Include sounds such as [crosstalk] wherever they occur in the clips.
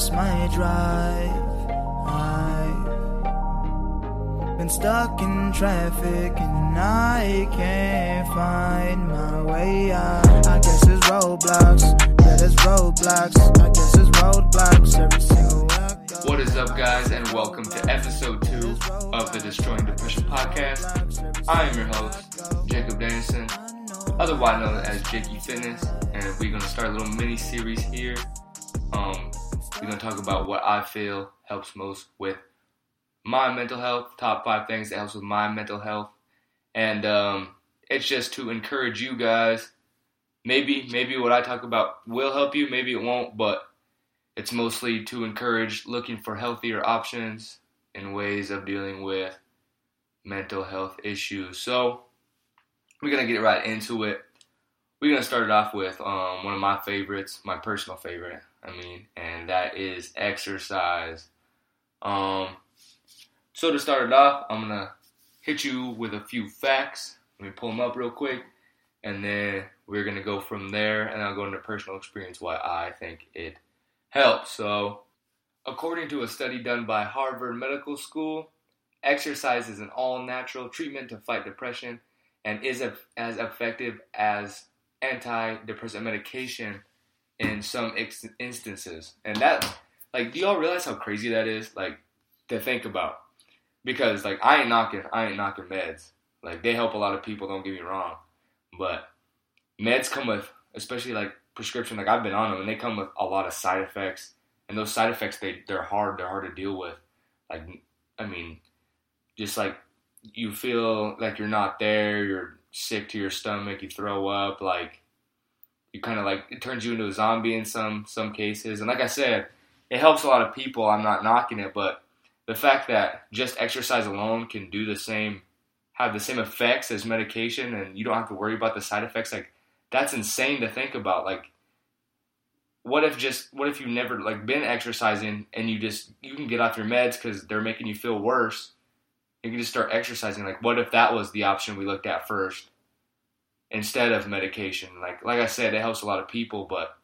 lost my drive. I've been stuck in traffic and I can't find my way out. I guess it's roadblocks. Yeah, there's roadblocks. I guess it's roadblocks every single. What is up, guys, and welcome to episode two of the Destroying Depression podcast. I am your host, Jacob Dennison, otherwise known as Jakey Fitness, and we're to start a little mini series here. Um, we're going to talk about what I feel helps most with my mental health, top five things that helps with my mental health, and um, it's just to encourage you guys. Maybe, maybe what I talk about will help you, maybe it won't, but it's mostly to encourage looking for healthier options and ways of dealing with mental health issues. So we're gonna get right into it. We're gonna start it off with um, one of my favorites, my personal favorite. I mean, and that is exercise. Um, so to start it off, I'm gonna hit you with a few facts. Let me pull them up real quick, and then we're gonna go from there, and I'll go into personal experience why I think it helps. So, according to a study done by Harvard Medical School, exercise is an all natural treatment to fight depression and is as effective as antidepressant medication in some ex- instances. And that, like, do y'all realize how crazy that is? Like, to think about. Because, like, I ain't knocking, I ain't knocking meds. Like, they help a lot of people, don't get me wrong. But meds come with, especially like prescription, like I've been on them, and they come with a lot of side effects. And those side effects, they they're hard. They're hard to deal with. Like, I mean, just like you feel like you're not there. You're sick to your stomach. You throw up. Like, you kind of like it turns you into a zombie in some some cases. And like I said, it helps a lot of people. I'm not knocking it, but the fact that just exercise alone can do the same, have the same effects as medication, and you don't have to worry about the side effects, like that's insane to think about. Like, what if just what if you've never like been exercising and you just you can get off your meds because they're making you feel worse. You can just start exercising. Like, what if that was the option we looked at first instead of medication? Like, like I said, it helps a lot of people, but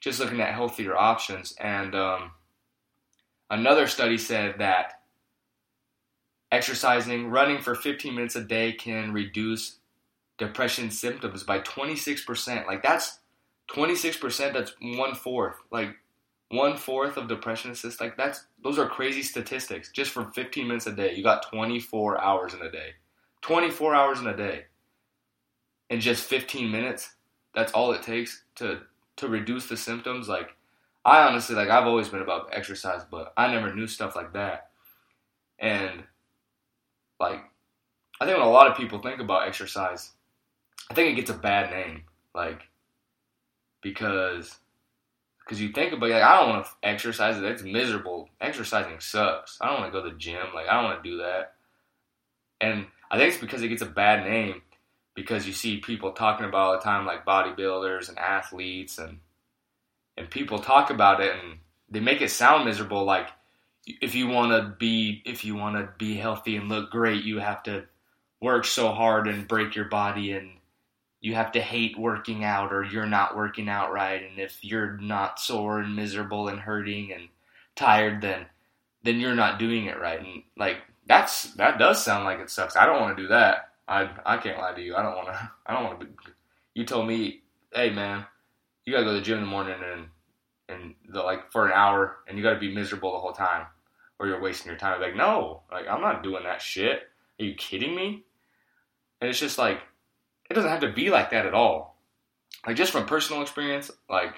just looking at healthier options. And um, another study said that exercising, running for 15 minutes a day can reduce depression symptoms by 26%. Like that's 26%, that's one fourth. Like one fourth of depression is like that's those are crazy statistics. Just for 15 minutes a day, you got 24 hours in a day. 24 hours in a day. In just 15 minutes, that's all it takes to to reduce the symptoms. Like I honestly like I've always been about exercise, but I never knew stuff like that. And like I think when a lot of people think about exercise, I think it gets a bad name, like because because you think about it, like I don't want to exercise. It's miserable. Exercising sucks. I don't want to go to the gym. Like I don't want to do that. And I think it's because it gets a bad name because you see people talking about all the time, like bodybuilders and athletes, and and people talk about it and they make it sound miserable. Like if you want to be if you want to be healthy and look great, you have to work so hard and break your body and you have to hate working out or you're not working out right. And if you're not sore and miserable and hurting and tired then then you're not doing it right. And like that's that does sound like it sucks. I don't want to do that. I i can't lie to you. I don't want to [laughs] i don't want to be you told me hey man you gotta go to the gym in the morning and and the, like for an hour and you gotta be miserable the whole time or you're wasting your time. I'm like no like i'm not doing that shit. Are you kidding me? And it's just like it doesn't have to be like that at all. Like just from personal experience, like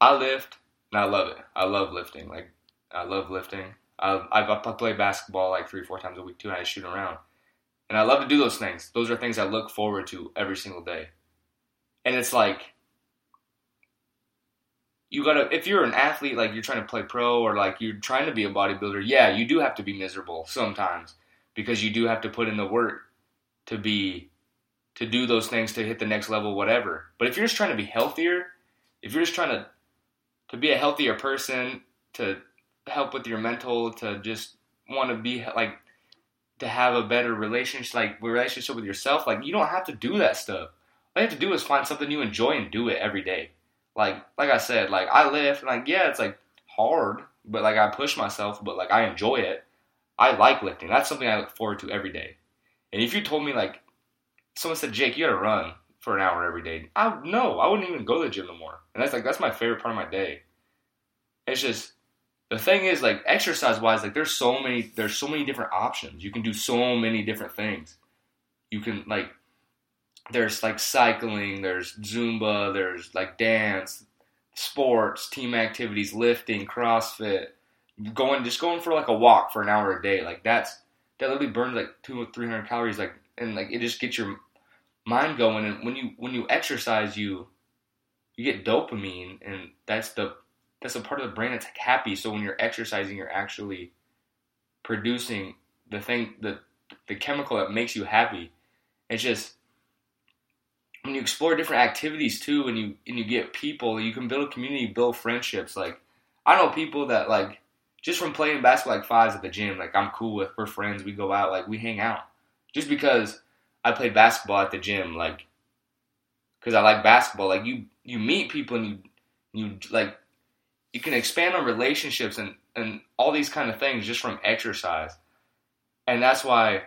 I lift and I love it. I love lifting. Like I love lifting. I I, play basketball like three four times a week too, and I shoot around. And I love to do those things. Those are things I look forward to every single day. And it's like you gotta if you're an athlete, like you're trying to play pro or like you're trying to be a bodybuilder, yeah, you do have to be miserable sometimes because you do have to put in the work to be to do those things to hit the next level whatever but if you're just trying to be healthier if you're just trying to to be a healthier person to help with your mental to just want to be like to have a better relationship like relationship with yourself like you don't have to do that stuff all you have to do is find something you enjoy and do it every day like like I said, like I lift, like yeah, it's like hard, but like I push myself, but like I enjoy it. I like lifting. That's something I look forward to every day. And if you told me like someone said, Jake, you gotta run for an hour every day, I no, I wouldn't even go to the gym no more. And that's like that's my favorite part of my day. It's just the thing is like exercise wise, like there's so many there's so many different options. You can do so many different things. You can like there's like cycling, there's Zumba, there's like dance, sports, team activities, lifting, CrossFit, going just going for like a walk for an hour a day. Like that's that literally burns like two or three hundred calories. Like and like it just gets your mind going. And when you when you exercise, you you get dopamine, and that's the that's a part of the brain that's like happy. So when you're exercising, you're actually producing the thing the the chemical that makes you happy. It's just when you explore different activities too, and you and you get people, you can build a community, build friendships. Like I know people that like just from playing basketball like fives at the gym, like I'm cool with. We're friends. We go out, like we hang out. Just because I play basketball at the gym, like because I like basketball. Like you, you meet people and you, you like you can expand on relationships and and all these kind of things just from exercise, and that's why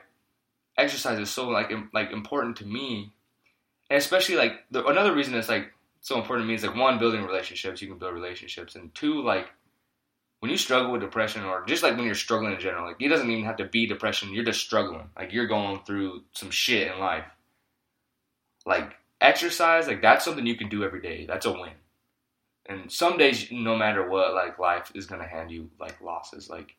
exercise is so like like important to me and especially like the, another reason it's like so important to me is like one building relationships you can build relationships and two like when you struggle with depression or just like when you're struggling in general like it doesn't even have to be depression you're just struggling. Like you're going through some shit in life. Like exercise like that's something you can do every day. That's a win. And some days no matter what like life is to hand you like losses. Like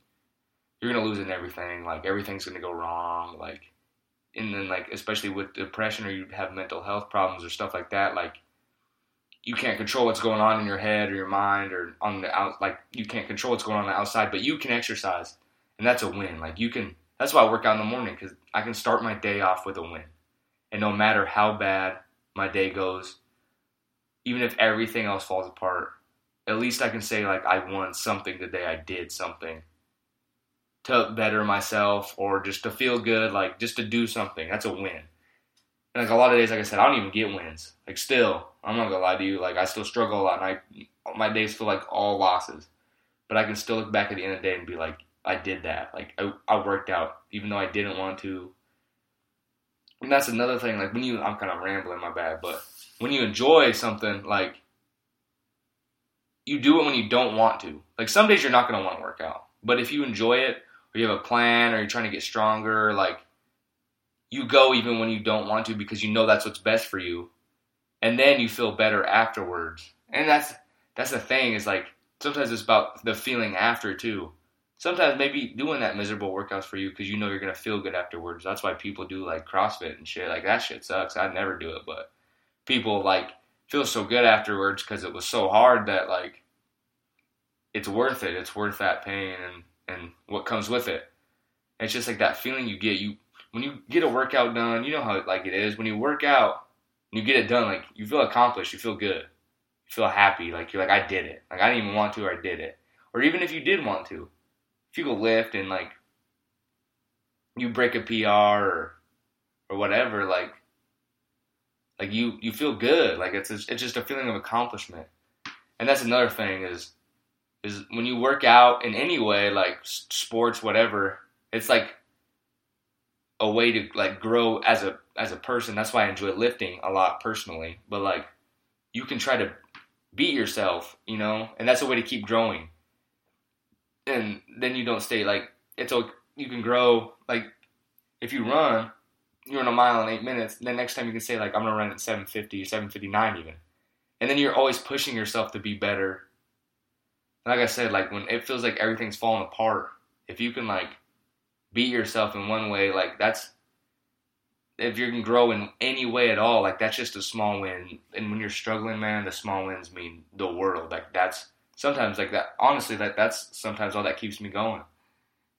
you're to lose in everything. Like everything's to go wrong. Like and then like especially with depression or you have mental health problems or stuff like that, like you can't control what's going on in your head or your mind or on the out like you can't control what's going on, on the outside, but you can exercise and that's a win. Like you can that's why I work out in the morning because I can start my day off with a win, and no matter how bad my day goes, even if everything else falls apart, at least I can say like I won something today. I did something to better myself or just to feel good, like just to do something. That's a win. And like a lot of days, like I said, I don't even get wins. Like still, I'm not gonna lie to you. Like I still struggle a lot, and I my days feel like all losses. But I can still look back at the end of the day and be like, I did that. Like I, I worked out, even though I didn't want to. And that's another thing. Like when you, I'm kind of rambling, my bad. But when you enjoy something, like you do it when you don't want to. Like some days you're not gonna want to work out, but if you enjoy it or you have a plan or you're trying to get stronger, like you go even when you don't want to because you know that's what's best for you. And then you feel better afterwards. And that's that's the thing is like sometimes it's about the feeling after too. Sometimes maybe doing that miserable workouts for you because you know you're gonna feel good afterwards. That's why people do like CrossFit and shit. Like that shit sucks. I'd never do it, but people like feel so good afterwards because it was so hard that like it's worth it. It's worth that pain and and what comes with it. It's just like that feeling you get. You when you get a workout done, you know how like it is. When you work out, and you get it done, like you feel accomplished. You feel good. You feel happy. Like you're like I did it. Like I didn't even want to, or I did it. Or even if you did want to, if you go lift and like you break a PR or or whatever, like like you you feel good. Like it's it's just a feeling of accomplishment. And that's another thing is is when you work out in any way, like sports, whatever, it's like a way to like grow as a as a person. That's why I enjoy lifting a lot personally. But like you can try to beat yourself, you know, and that's a way to keep growing. And then you don't stay like it's a you can grow like if you run, you're in a mile in eight minutes. Then next time you can say like I'm gonna run at 750, 759 even, and then you're always pushing yourself to be better like I said, like when it feels like everything's falling apart, if you can like beat yourself in one way, like that's if you can grow in any way at all, like that's just a small win. And when you're struggling, man, the small wins mean the world. Like that's sometimes like that. Honestly, that that's sometimes all that keeps me going.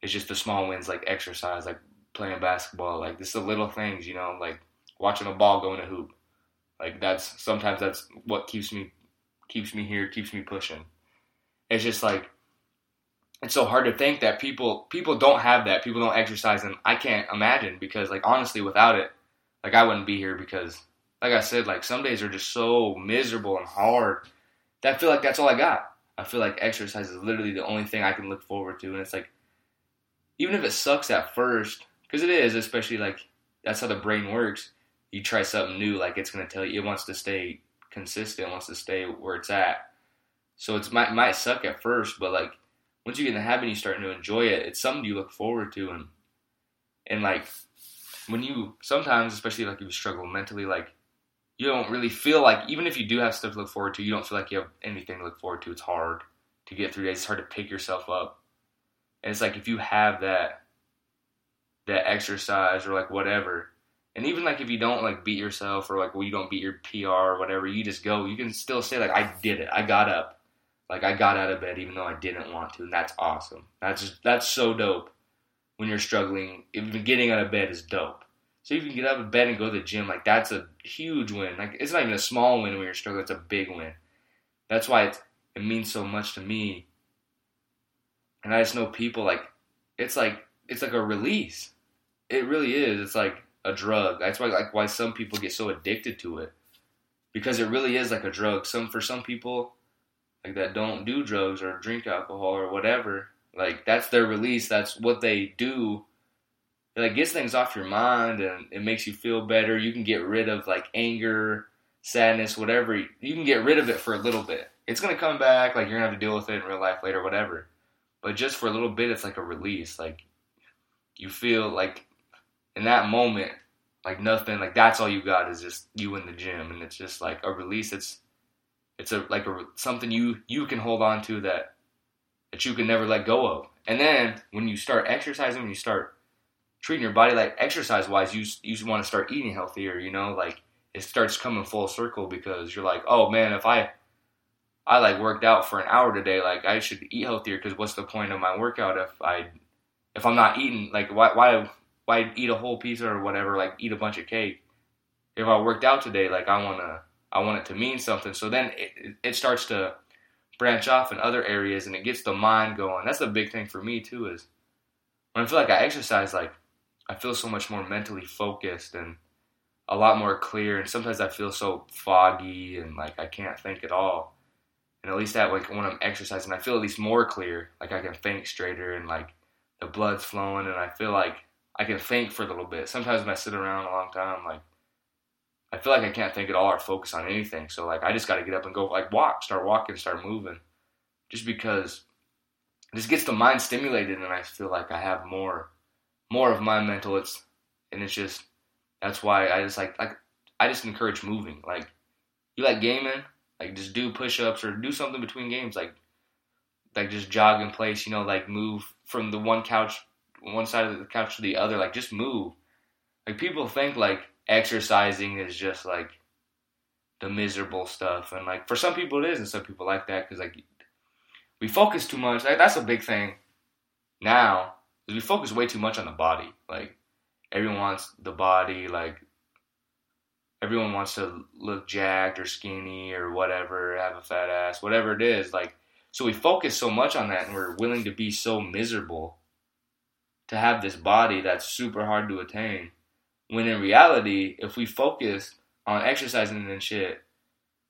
It's just the small wins, like exercise, like playing basketball, like just the little things, you know, like watching a ball go in a hoop. Like that's sometimes that's what keeps me keeps me here, keeps me pushing it's just like it's so hard to think that people people don't have that. People don't exercise, and I can't imagine because like honestly, without it, like I wouldn't be here because like I said, like some days are just so miserable and hard, that I feel like that's all I got. I feel like exercise is literally the only thing I can look forward to, and it's like, even if it sucks at first, because it is, especially like that's how the brain works. You try something new, like it's gonna tell you it wants to stay consistent, wants to stay where it's at. So it's might might suck at first, but like once you get in the habit and you start to enjoy it, it's something you look forward to, and and like when you sometimes, especially like you struggle mentally, like you don't really feel like even if you do have stuff to look forward to, you don't feel like you have anything to look forward to. It's hard to get through days. It's hard to pick yourself up. And it's like if you have that that exercise or like whatever, and even like if you don't like beat yourself or like well you don't beat your PR or whatever, you just go. You can still say like I did it. I got up. Like I got out of bed even though I didn't want to, and that's awesome. That's just, that's so dope. When you're struggling, even getting out of bed is dope. So you can get out of bed and go to the gym. Like that's a huge win. Like it's not even a small win when you're struggling. It's a big win. That's why it it means so much to me. And I just know people like it's like it's like a release. It really is. It's like a drug. That's why like why some people get so addicted to it. Because it really is like a drug. Some for some people like that don't do drugs or drink alcohol or whatever, like that's their release. That's what they do it like gets things off your mind and it makes you feel better. You can get rid of like anger, sadness, whatever. You can get rid of it for a little bit. It's gonna come back, like you're gonna have to deal with it in real life later, whatever. But just for a little bit, it's like a release. Like you feel like in that moment, like nothing, like that's all you got is just you in the gym, and it's just like a release. It's it's a like a something you you can hold on to that that you can never let go of. And then when you start exercising, when you start treating your body like exercise wise, you you want to start eating healthier. You know, like it starts coming full circle because you're like, oh man, if I I like worked out for an hour today, like I should eat healthier because what's the point of my workout if I if I'm not eating like why why why eat a whole pizza or whatever like eat a bunch of cake if I worked out today like I want to I want it to mean something so then it, it starts to branch off in other areas and it gets the mind going that's the big thing for me too is when I feel like I exercise like I feel so much more mentally focused and a lot more clear. And sometimes I feel so foggy and like I can't think at all. And at least that like when I'm exercising, I feel at least more clear. Like I can think straighter and like the blood's flowing, and I feel like I can think for a little bit. Sometimes when I sit around a long time, like I feel like I can't think at all or focus on anything. So like I just got to get up and go like walk, start walking, start moving, just because this gets the mind stimulated, and I feel like I have more more of my mental. It's and it's just that's why I just like like I just encourage moving. Like you like gaming, like just do push ups or do something between games. Like like just jog in place. You know, like move from the one couch, one side of the couch to the other. Like just move. Like people think like exercising is just like the miserable stuff, and like for some people it is, and some people like that because like we focus too much. Like, that's a big thing now is we focus way too much on the body. Like everyone wants the body, like everyone wants to look jacked or skinny or whatever, have a fat ass, whatever it is. Like so we focus so much on that and we're willing to be so miserable to have this body that's super hard to attain. When in reality, if we focus on exercising and shit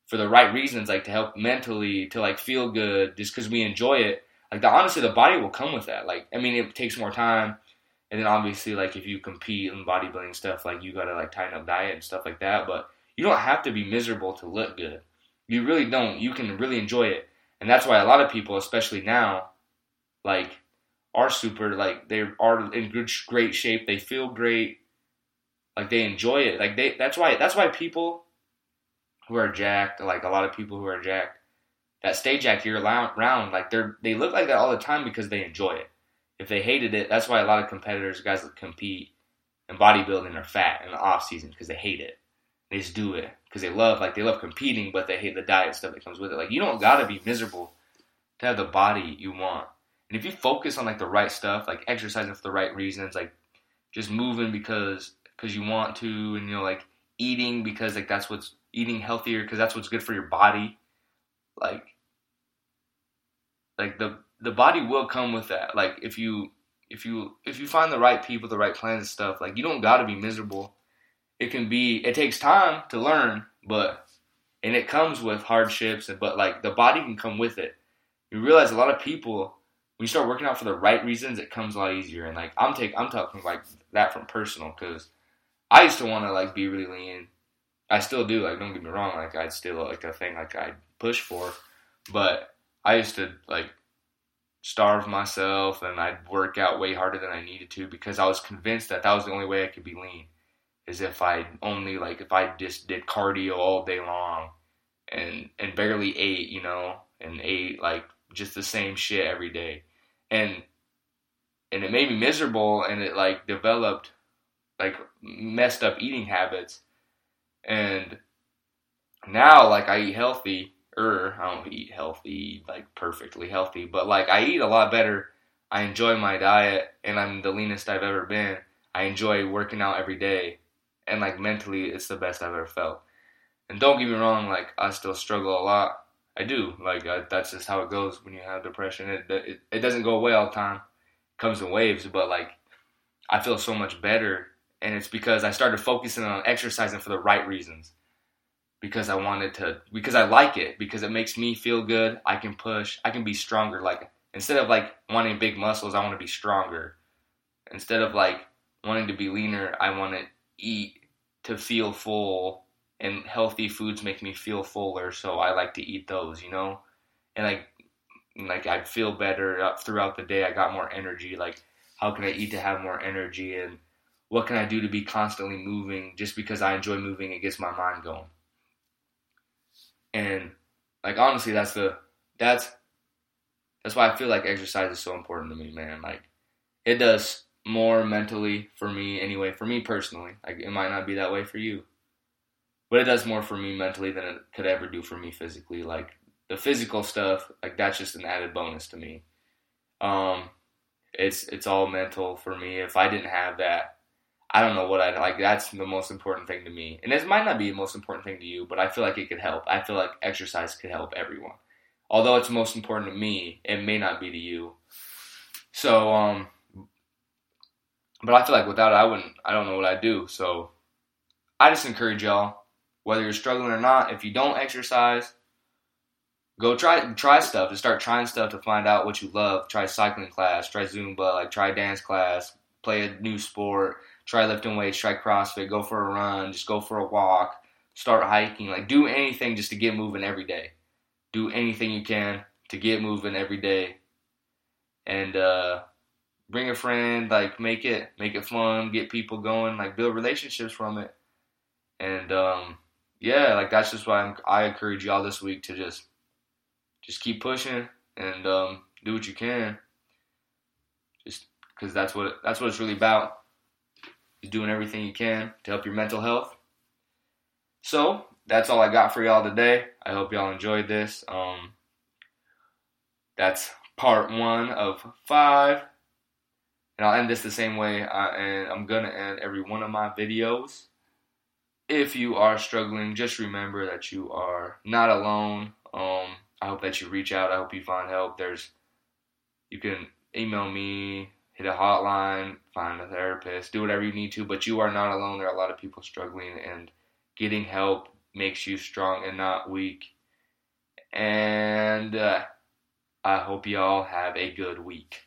for the right reasons, like to help mentally, to like feel good, just because we enjoy it, like the honestly the body will come with that. Like I mean it takes more time. And then obviously like if you compete in bodybuilding stuff, like you gotta like tighten up diet and stuff like that. But you don't have to be miserable to look good. You really don't. You can really enjoy it. And that's why a lot of people, especially now, like are super like they are in good great shape. They feel great. Like they enjoy it. Like they that's why that's why people who are jacked, like a lot of people who are jacked, that stage act year round, like they're they look like that all the time because they enjoy it. If they hated it, that's why a lot of competitors, guys that compete in bodybuilding, are fat in the off season because they hate it. They just do it because they love like they love competing, but they hate the diet stuff that comes with it. Like you don't gotta be miserable to have the body you want. And if you focus on like the right stuff, like exercising for the right reasons, like just moving because because you want to, and you know like eating because like that's what's eating healthier because that's what's good for your body like like the the body will come with that like if you if you if you find the right people the right plans and stuff like you don't got to be miserable it can be it takes time to learn but and it comes with hardships, but like the body can come with it. You realize a lot of people when you start working out for the right reasons, it comes a lot easier. And like I'm take I'm talking like that from personal because I used to want to like be really lean. I still do. Like don't get me wrong. Like I'd still like a thing like I'd push for, but I used to like starve myself and I'd work out way harder than I needed to because I was convinced that that was the only way I could be lean. Is if I only like if I just did cardio all day long and and barely ate, you know, and ate like just the same shit every day and and it made me miserable and it like developed like messed up eating habits and now like I eat healthy or I don't eat healthy like perfectly healthy but like I eat a lot better I enjoy my diet and I'm the leanest I've ever been I enjoy working out every day and like mentally it's the best I've ever felt and don't get me wrong like I still struggle a lot I do. Like I, that's just how it goes when you have depression. It, it it doesn't go away all the time. It comes in waves, but like I feel so much better, and it's because I started focusing on exercising for the right reasons. Because I wanted to, because I like it, because it makes me feel good. I can push. I can be stronger. Like instead of like wanting big muscles, I want to be stronger. Instead of like wanting to be leaner, I want to eat to feel full and healthy foods make me feel fuller, so I like to eat those, you know, and like like I feel better throughout the day. I got more energy. Like, how can I eat to have more energy, and what can I do to be constantly moving? Just because I enjoy moving, it gets my mind going. And like honestly, that's the that's that's why I feel like exercise is so important to me, man. Like, it does more mentally for me anyway. For me personally, like it might not be that way for you but it does more for me mentally than it could ever do for me physically. Like the physical stuff, like that's just an added bonus to me. Um, it's it's all mental for me. If I didn't have that, I don't know what I'd like. That's the most important thing to me, and it might not be the most important thing to you, but I feel like it could help. I feel like exercise could help everyone. Although it's most important to me, it may not be to you. So, um, but I feel like without it, I wouldn't. I don't know what I'd do. So, I just encourage y'all whether you're struggling or not, if you don't exercise, go try try stuff. Just start trying stuff to find out what you love. Try cycling class, try Zumba, like try dance class, play a new sport, try lifting weights, try CrossFit, go for a run, just go for a walk, start hiking, like do anything just to get moving every day. Do anything you can to get moving every day. And uh bring a friend, like make it make it fun, get people going, like build relationships from it. And um yeah, like that's just why I'm, I encourage y'all this week to just just keep pushing and um, do what you can. Just because that's what that's what it's really about. Doing everything you can to help your mental health. So that's all I got for y'all today. I hope y'all enjoyed this. Um, that's part one of five, and I'll end this the same way. I, and I'm gonna end every one of my videos if you are struggling, just remember that you are not alone. Um, I hope that you reach out. I hope you find help. There's, you can email me, hit a hotline, find a therapist, do whatever you need to. But you are not alone. There are a lot of people struggling, and getting help makes you strong and not weak. And uh, I hope y'all have a good week.